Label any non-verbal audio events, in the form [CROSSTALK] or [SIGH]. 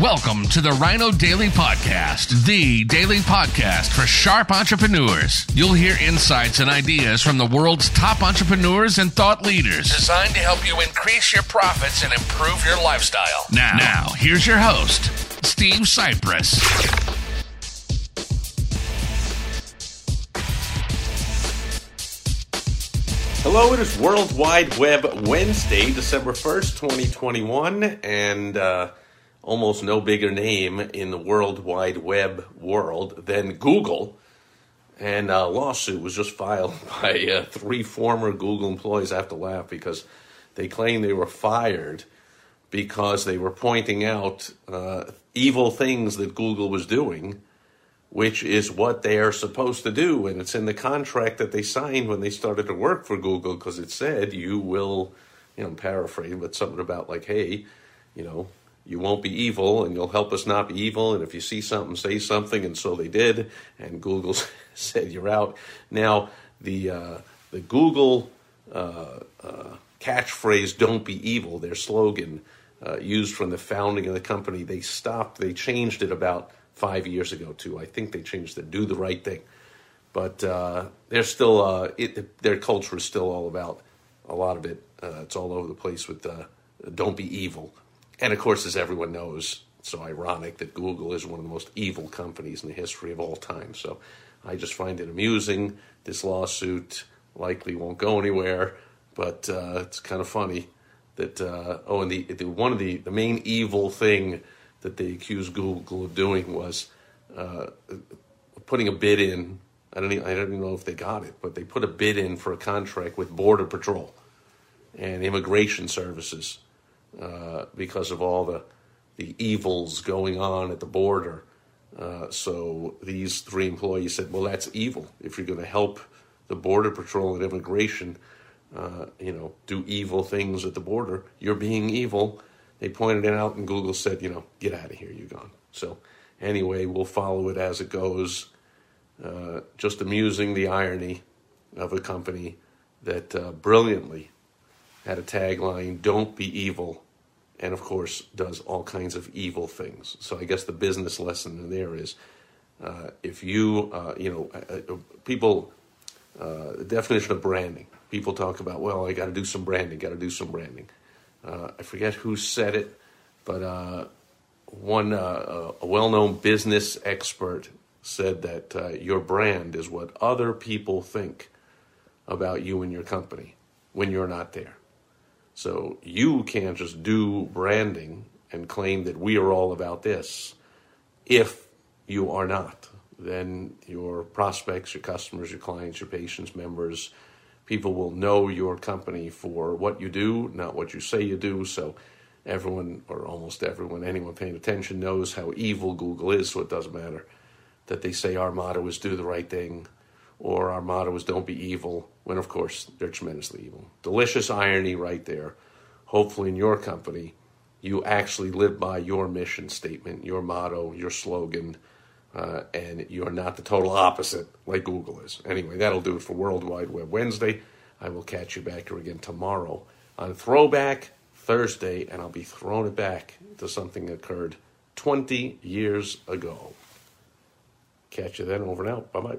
Welcome to the Rhino Daily Podcast, the daily podcast for sharp entrepreneurs. You'll hear insights and ideas from the world's top entrepreneurs and thought leaders designed to help you increase your profits and improve your lifestyle. Now, now here's your host, Steve Sipress. Hello, it is World Wide Web Wednesday, December 1st, 2021, and uh, almost no bigger name in the World Wide Web world than Google. And a lawsuit was just filed [LAUGHS] by uh, three former Google employees. I have to laugh because they claim they were fired because they were pointing out uh, evil things that Google was doing, which is what they are supposed to do. And it's in the contract that they signed when they started to work for Google because it said you will, you know, paraphrase, but something about like, hey, you know, you won't be evil and you'll help us not be evil. And if you see something, say something. And so they did. And Google [LAUGHS] said, you're out. Now, the, uh, the Google uh, uh, catchphrase, don't be evil, their slogan, uh, used from the founding of the company, they stopped, they changed it about five years ago, too. I think they changed it, do the right thing. But uh, they're still, uh, it, their culture is still all about a lot of it. it's all over the place with don't be evil and of course, as everyone knows, it's so ironic that Google is one of the most evil companies in the history of all time. So I just find it amusing. This lawsuit likely won't go anywhere, but uh, it's kind of funny that uh, oh, and the, the, one of the the main evil thing that they accused Google of doing was uh, putting a bid in. I don't even, I don't even know if they got it, but they put a bid in for a contract with Border Patrol and Immigration Services uh, because of all the the evils going on at the border. Uh, so these three employees said, "Well, that's evil. If you're going to help the border patrol and immigration, uh, you know, do evil things at the border, you're being evil." They pointed it out, and Google said, "You know, get out of here. You're gone." So anyway, we'll follow it as it goes. Uh, just amusing the irony of a company that uh, brilliantly had a tagline, Don't be evil, and of course does all kinds of evil things. So I guess the business lesson in there is uh, if you, uh, you know, uh, uh people, uh, the definition of branding, people talk about, well, I got to do some branding, got to do some branding. Uh, I forget who said it, but one, a well known business expert said that your brand is what other people think about you and your company when you're not there. So you can't just do branding and claim that we are all about this if you are not. Then your prospects, your customers, your clients, your patients, members, people will know your company for what you do, not what you say you do. So everyone, or almost everyone, anyone paying attention knows how evil Google is, so it doesn't matter that they say our motto is do the right thing or our motto is don't be evil when of course they're tremendously evil. Delicious irony right there. Hopefully, in your company, you actually live by your mission statement, your motto, your slogan, uh, and you're not the total opposite like Google is. Anyway, that'll do it for World Wide Web Wednesday. I will catch you back here again tomorrow on Throwback Thursday, and I'll be throwing it back to something that occurred 20 years ago. Catch you then. Over and out. Bye bye.